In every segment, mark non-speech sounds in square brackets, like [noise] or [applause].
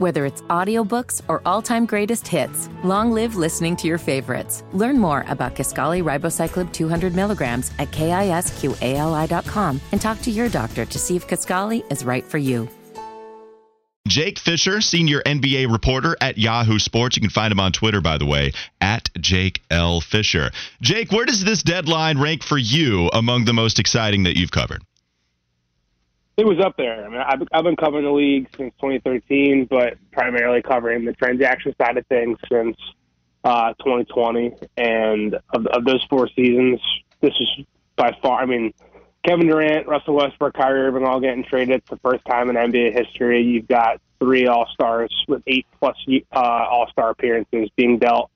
Whether it's audiobooks or all-time greatest hits, long live listening to your favorites. Learn more about Kisqali Ribociclib 200 milligrams at kisqali.com and talk to your doctor to see if Kisqali is right for you. Jake Fischer, senior NBA reporter at Yahoo Sports. You can find him on Twitter, by the way, at Jake L. Fischer. Jake, where does this deadline rank for you among the most exciting that you've covered? It was up there. I mean, I've, I've been covering the league since 2013, but primarily covering the transaction side of things since uh, 2020. And of, of those four seasons, this is by far, I mean, Kevin Durant, Russell Westbrook, Kyrie Irving all getting traded. It's the first time in NBA history. You've got three All Stars with eight plus uh, All Star appearances being dealt.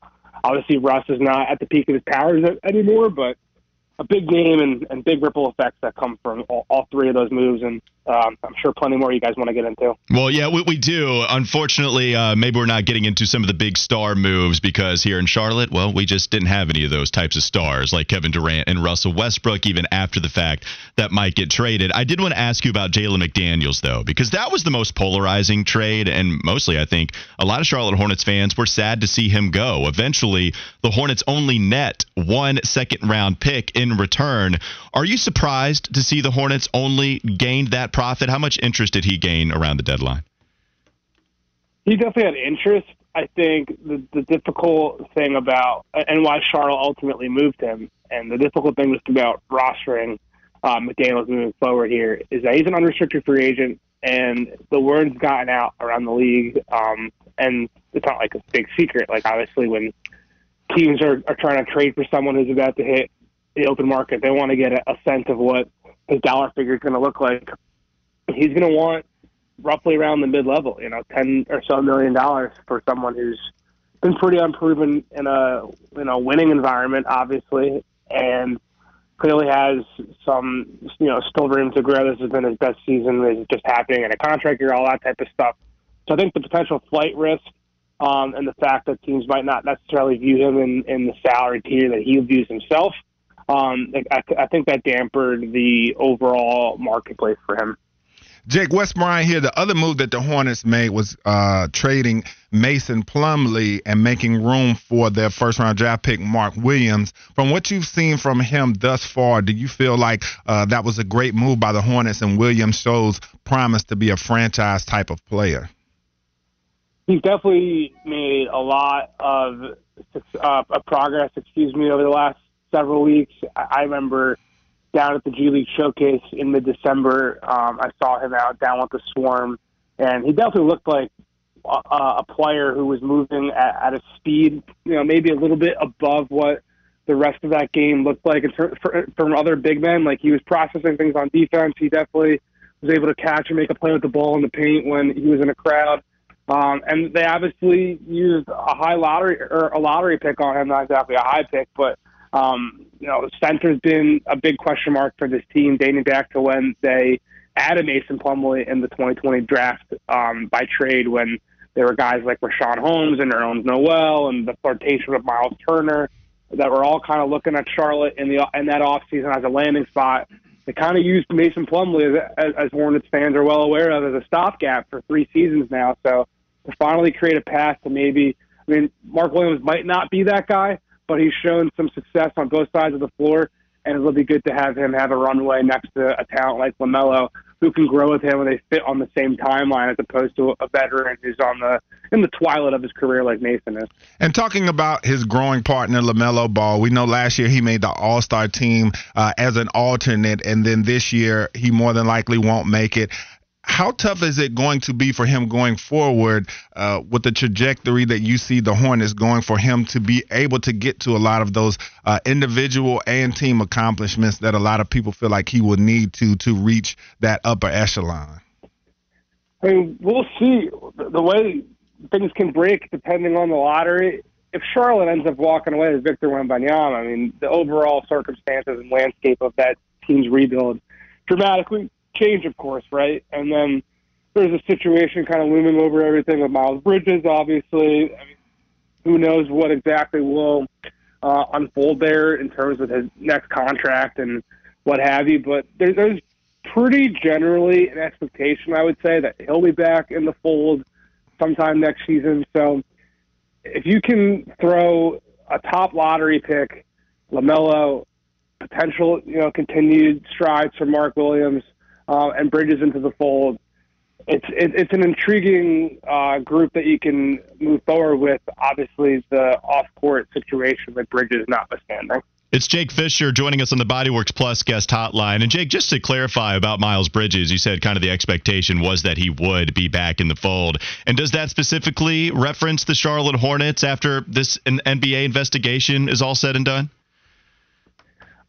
Obviously, Russ is not at the peak of his powers anymore, but a big name and, and big ripple effects that come from all, all three of those moves. And um, I'm sure plenty more you guys want to get into. Well, yeah, we, we do. Unfortunately, uh, maybe we're not getting into some of the big star moves because here in Charlotte, well, we just didn't have any of those types of stars like Kevin Durant and Russell Westbrook, even after the fact that might get traded. I did want to ask you about Jalen McDaniels, though, because that was the most polarizing trade. And mostly, I think a lot of Charlotte Hornets fans were sad to see him go. Eventually, the Hornets only net one second round pick in return. Are you surprised to see the Hornets only gained that profit? How much interest did he gain around the deadline? He definitely had interest. I think the, the difficult thing about and why Charlotte ultimately moved him, and the difficult thing just about rostering uh, McDaniels moving forward here is that he's an unrestricted free agent, and the word's gotten out around the league, um, and it's not like a big secret. Like obviously, when teams are, are trying to trade for someone who's about to hit the open market, they want to get a, a sense of what his dollar figure is going to look like he's going to want roughly around the mid level, you know, ten or so million dollars for someone who's been pretty unproven in a you know winning environment, obviously, and clearly has some you know still room to grow. This has been his best season. Is just happening in a contract year, all that type of stuff. So I think the potential flight risk um, and the fact that teams might not necessarily view him in, in the salary tier that he views himself, um, I, I think that dampened the overall marketplace for him. Jake Wes Bryant here. The other move that the Hornets made was uh, trading Mason Plumlee and making room for their first round draft pick, Mark Williams. From what you've seen from him thus far, do you feel like uh, that was a great move by the Hornets and Williams shows promise to be a franchise type of player? He's definitely made a lot of, uh, progress, excuse me, over the last several weeks. I remember down at the G League Showcase in mid December. Um, I saw him out down with the Swarm, and he definitely looked like a, a player who was moving at, at a speed, you know, maybe a little bit above what the rest of that game looked like ter- for, from other big men. Like he was processing things on defense. He definitely was able to catch and make a play with the ball in the paint when he was in a crowd. Um, and they obviously used a high lottery or a lottery pick on him, not exactly a high pick, but um, you know, center's been a big question mark for this team dating back to when they added Mason Plumlee in the 2020 draft um, by trade when there were guys like Richaun Holmes and Nerlens Noel and the flirtation with Miles Turner that were all kind of looking at Charlotte in the in that offseason as a landing spot. They kind of used Mason Plumlee, as, as, as Hornets fans are well aware of, as a stopgap for three seasons now. So to finally create a path to maybe, I mean, Mark Williams might not be that guy, but he's shown some success on both sides of the floor, and it'll be good to have him have a runway next to a talent like LaMelo who can grow with him and they fit on the same timeline as opposed to a veteran who's on the in the twilight of his career like Nathan is. And talking about his growing partner LaMelo Ball, we know last year he made the All Star team uh, as an alternate, and then this year he more than likely won't make it how tough is it going to be for him going forward uh, with the trajectory that you see the Hornets going for him to be able to get to a lot of those uh, individual and team accomplishments that a lot of people feel like he will need to to reach that upper echelon? I mean, we'll see the way things can break depending on the lottery. If Charlotte ends up walking away with Victor Wembanyama, I mean, the overall circumstances and landscape of that team's rebuild dramatically change, of course, right? And then there's a situation kind of looming over everything with Miles Bridges, obviously. I mean, who knows what exactly will uh, unfold there in terms of his next contract and what have you. But there, there's pretty generally an expectation, I would say, that he'll be back in the fold sometime next season. So if you can throw a top lottery pick, LaMelo, potential, you know, continued strides for Mark Williams uh, and Bridges into the fold, it's it, it's an intriguing uh, group that you can move forward with. Obviously, the off court situation with Bridges notwithstanding. It's Jake Fischer joining us on the Bodyworks Plus guest hotline. And Jake, just to clarify about Miles Bridges, you said kind of the expectation was that he would be back in the fold. And does that specifically reference the Charlotte Hornets after this NBA investigation is all said and done?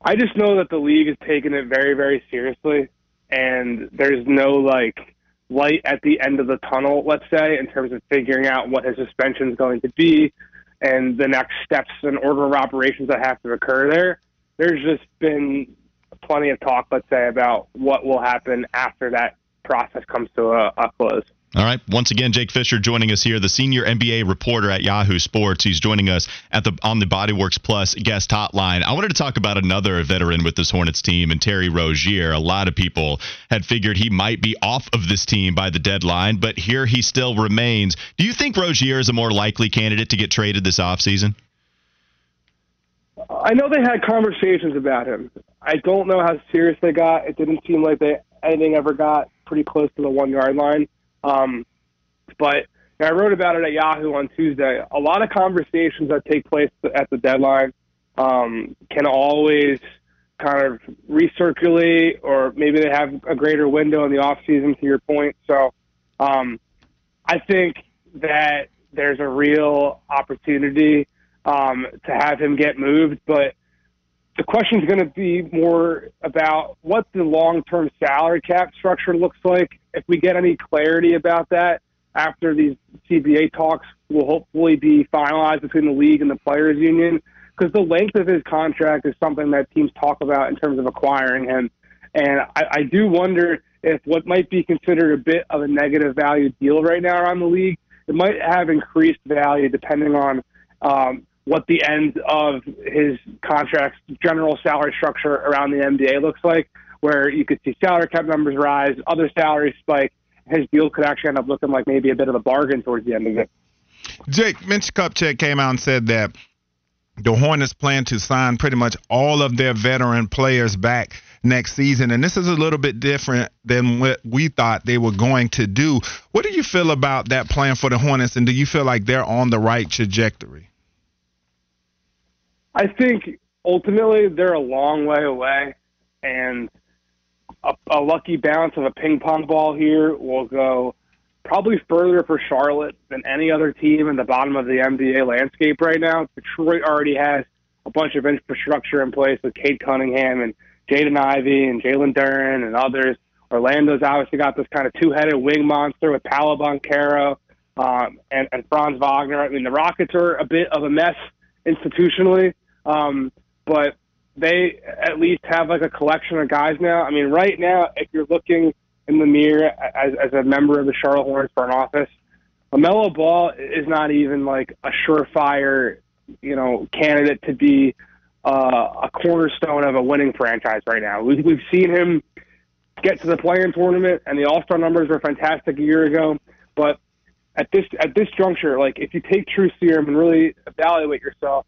I just know that the league is taking it very, very seriously, and there's no like light at the end of the tunnel, let's say, in terms of figuring out what his suspension is going to be and the next steps and order of operations that have to occur there. There's just been plenty of talk, let's say, about what will happen after that process comes to a, a close. All right. Once again, Jake Fischer joining us here, the senior NBA reporter at Yahoo Sports. He's joining us at the on the Bodyworks Plus guest hotline. I wanted to talk about another veteran with this Hornets team, and Terry Rozier. A lot of people had figured he might be off of this team by the deadline, but here he still remains. Do you think Rozier is a more likely candidate to get traded this offseason? I know they had conversations about him. I don't know how serious they got. It didn't seem like they anything ever got pretty close to the one yard line. Um, but I wrote about it at Yahoo on Tuesday. A lot of conversations that take place at the deadline um, can always kind of recirculate, or maybe they have a greater window in the off season. To your point, so um, I think that there's a real opportunity um, to have him get moved, but the question is going to be more about what the long-term salary cap structure looks like. If we get any clarity about that after these CBA talks will hopefully be finalized between the league and the players union, because the length of his contract is something that teams talk about in terms of acquiring him. And I, I do wonder if what might be considered a bit of a negative value deal right now around the league, it might have increased value depending on um, what the end of his contract's general salary structure around the NBA looks like, where you could see salary cap numbers rise, other salaries spike. His deal could actually end up looking like maybe a bit of a bargain towards the end of it. Jake, Mitch Kupchak came out and said that the Hornets plan to sign pretty much all of their veteran players back next season. And this is a little bit different than what we thought they were going to do. What do you feel about that plan for the Hornets? And do you feel like they're on the right trajectory? I think ultimately they're a long way away, and a, a lucky bounce of a ping pong ball here will go probably further for Charlotte than any other team in the bottom of the NBA landscape right now. Detroit already has a bunch of infrastructure in place with Cade Cunningham and Jaden Ivey and Jalen Duren and others. Orlando's obviously got this kind of two-headed wing monster with Paolo Banchero um, and, and Franz Wagner. I mean, the Rockets are a bit of a mess institutionally, um, but they at least have like a collection of guys now. I mean, right now, if you're looking in the mirror as, as a member of the Charlotte Hornets front office, LaMelo Ball is not even like a surefire, you know, candidate to be uh, a cornerstone of a winning franchise right now. We've, we've seen him get to the play-in tournament, and the All-Star numbers were fantastic a year ago. But at this at this juncture, like if you take true serum and really evaluate yourself,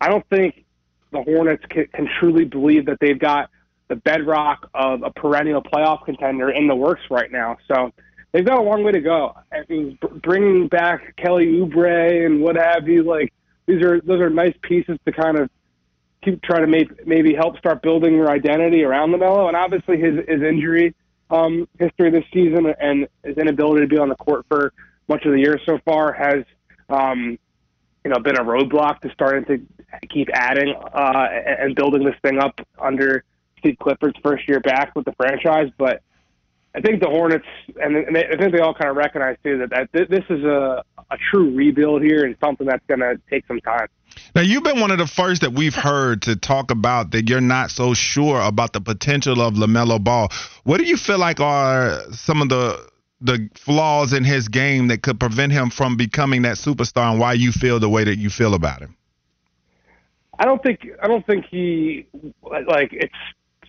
I don't think the Hornets can, can truly believe that they've got the bedrock of a perennial playoff contender in the works right now. So they've got a long way to go. I mean, bringing back Kelly Oubre and what have you, like these are those are nice pieces to kind of keep trying to make maybe help start building their identity around LaMelo. And obviously his his injury um, history this season and his inability to be on the court for much of the year so far has um, you know been a roadblock to starting to keep adding uh, and building this thing up under Steve Clifford's first year back with the franchise. But I think the Hornets, and I think they all kind of recognize too that, that this is a, a true rebuild here and something that's going to take some time. Now, you've been one of the first that we've heard to talk about that you're not so sure about the potential of LaMelo Ball. What do you feel like are some of the the flaws in his game that could prevent him from becoming that superstar and why you feel the way that you feel about him? I don't think I don't think he like it's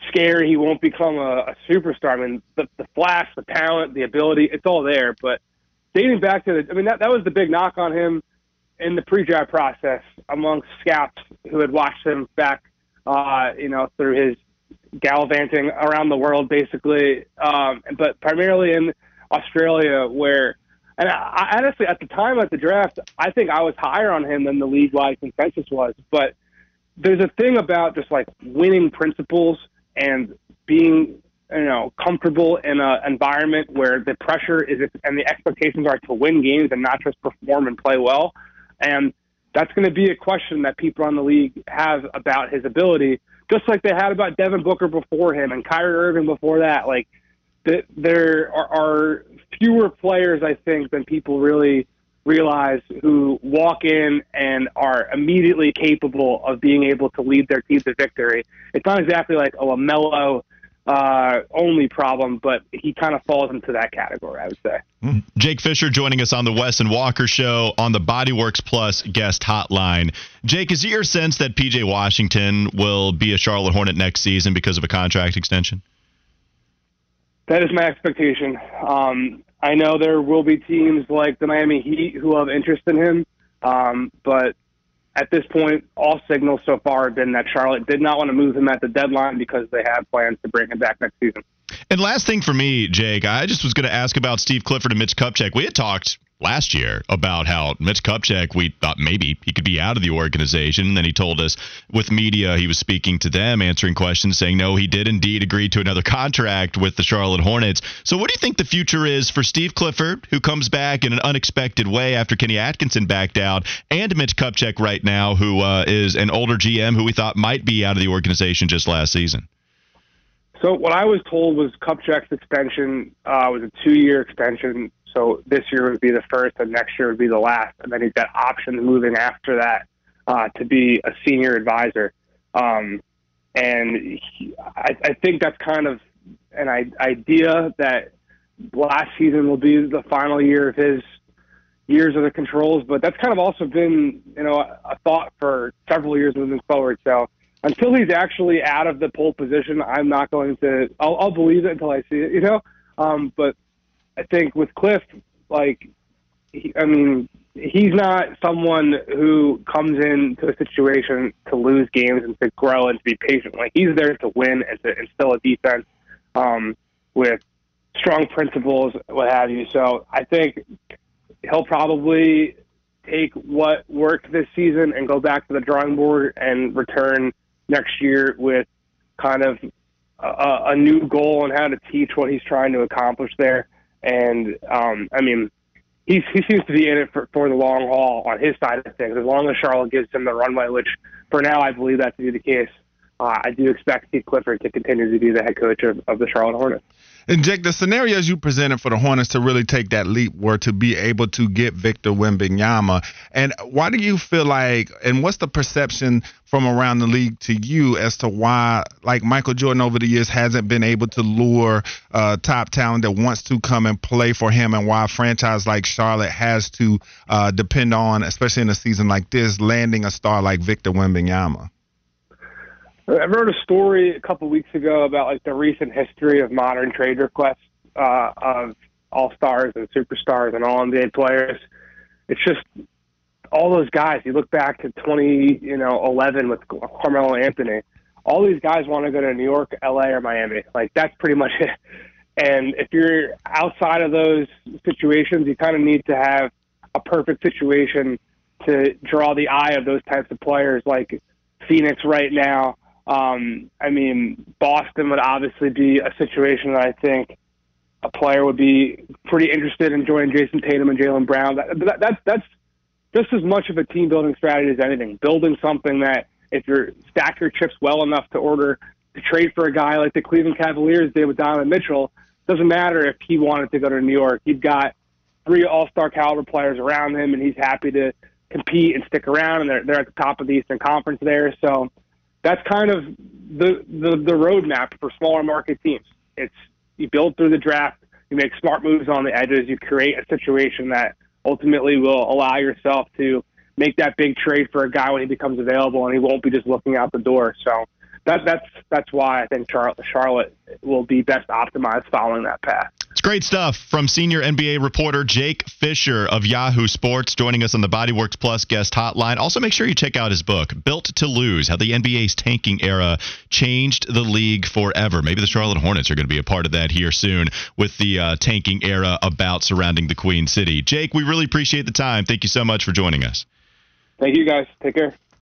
scary. He won't become a, a superstar. I mean, the, the flash, the talent, the ability, it's all there. But dating back to the, I mean, that, that was the big knock on him in the pre-draft process amongst scouts who had watched him back, uh, you know, through his gallivanting around the world, basically, um, but primarily in Australia, where, and I, I honestly, at the time at the draft, I think I was higher on him than the league-wide consensus was. But there's a thing about just like winning principles and being you know comfortable in an environment where the pressure is and the expectations are to win games and not just perform and play well. And that's going to be a question that people on the league have about his ability just like they had about Devin Booker before him and Kyrie Irving before that. Like the, there are, are fewer players I think than people really realize who walk in and are immediately capable of being able to lead their team to victory. It's not exactly like a LaMelo uh, only problem, but he kind of falls into that category, I would say. Hmm. Jake Fischer joining us on the Wes and Walker show on the Bodyworks Plus guest hotline. Jake, is it your sense that PJ Washington will be a Charlotte Hornet next season because of a contract extension? That is my expectation. Um, I know there will be teams like the Miami Heat who have interest in him, um, but at this point, all signals so far have been that Charlotte did not want to move him at the deadline because they have plans to bring him back next season. And last thing for me, Jake, I just was going to ask about Steve Clifford and Mitch Kupchak. We had talked last year about how Mitch Kupchak, we thought maybe he could be out of the organization. And then he told us with media, he was speaking to them, answering questions, saying, no, he did indeed agree to another contract with the Charlotte Hornets. So, what do you think the future is for Steve Clifford, who comes back in an unexpected way after Kenny Atkinson backed out, and Mitch Kupchak right now, who uh, is an older GM who we thought might be out of the organization just last season? So what I was told was Kupchak's extension uh, was a two-year extension so this year would be the first, and next year would be the last. And then he's got options moving after that uh, to be a senior advisor. Um, and he, I, I think that's kind of an idea that last season will be the final year of his years of the controls. But that's kind of also been, you know, a, a thought for several years moving forward. So until he's actually out of the pole position, I'm not going to. I'll, I'll believe it until I see it, you know. Um, but I think with Cliff, like, he, I mean, he's not someone who comes into a situation to lose games and to grow and to be patient. Like he's there to win and to instill a defense um, with strong principles, what have you. So I think he'll probably take what worked this season and go back to the drawing board and return next year with kind of a, a new goal on how to teach what he's trying to accomplish there. And um, I mean, he's, he seems to be in it for, for the long haul on his side of things. As long as Charlotte gives him the runway, which for now I believe that to be the case, uh, I do expect Steve Clifford to continue to be the head coach of, of the Charlotte Hornets. And Jake, the scenarios you presented for the Hornets to really take that leap were to be able to get Victor Wembanyama. And why do you feel like, and what's the perception from around the league to you as to why, like Michael Jordan over the years, hasn't been able to lure uh, top talent that wants to come and play for him, and why a franchise like Charlotte has to uh, depend on, especially in a season like this, landing a star like Victor Wembanyama? I wrote a story a couple weeks ago about like the recent history of modern trade requests uh, of all stars and superstars and all NBA players. It's just all those guys. You look back to 20, you know, 11 with Carmelo Anthony. All these guys want to go to New York, LA, or Miami. Like that's pretty much [laughs] it. And if you're outside of those situations, you kind of need to have a perfect situation to draw the eye of those types of players, like Phoenix right now um, I mean, Boston would obviously be a situation that I think a player would be pretty interested in joining Jayson Tatum and Jaylen Brown. That, that, that's that's just as much of a team building strategy as anything. Building something that if you're stack your chips well enough to order to trade for a guy like the Cleveland Cavaliers did with Donovan Mitchell, doesn't matter if he wanted to go to New York. You've got three All Star caliber players around him, and he's happy to compete and stick around. And they're they're at the top of the Eastern Conference there, so that's kind of the, the, the roadmap for smaller market teams. It's you build through the draft, you make smart moves on the edges, you create a situation that ultimately will allow yourself to make that big trade for a guy when he becomes available, and he won't be just looking out the door. So that, that's that's why I think Charlotte, Charlotte will be best optimized following that path. It's great stuff from senior NBA reporter Jake Fischer of Yahoo Sports joining us on the Bodyworks Plus guest hotline. Also, make sure you check out his book, Built to Lose How the NBA's Tanking Era Changed the League Forever. Maybe the Charlotte Hornets are going to be a part of that here soon with the uh, tanking era about surrounding the Queen City. Jake, we really appreciate the time. Thank you so much for joining us. Thank you, guys. Take care.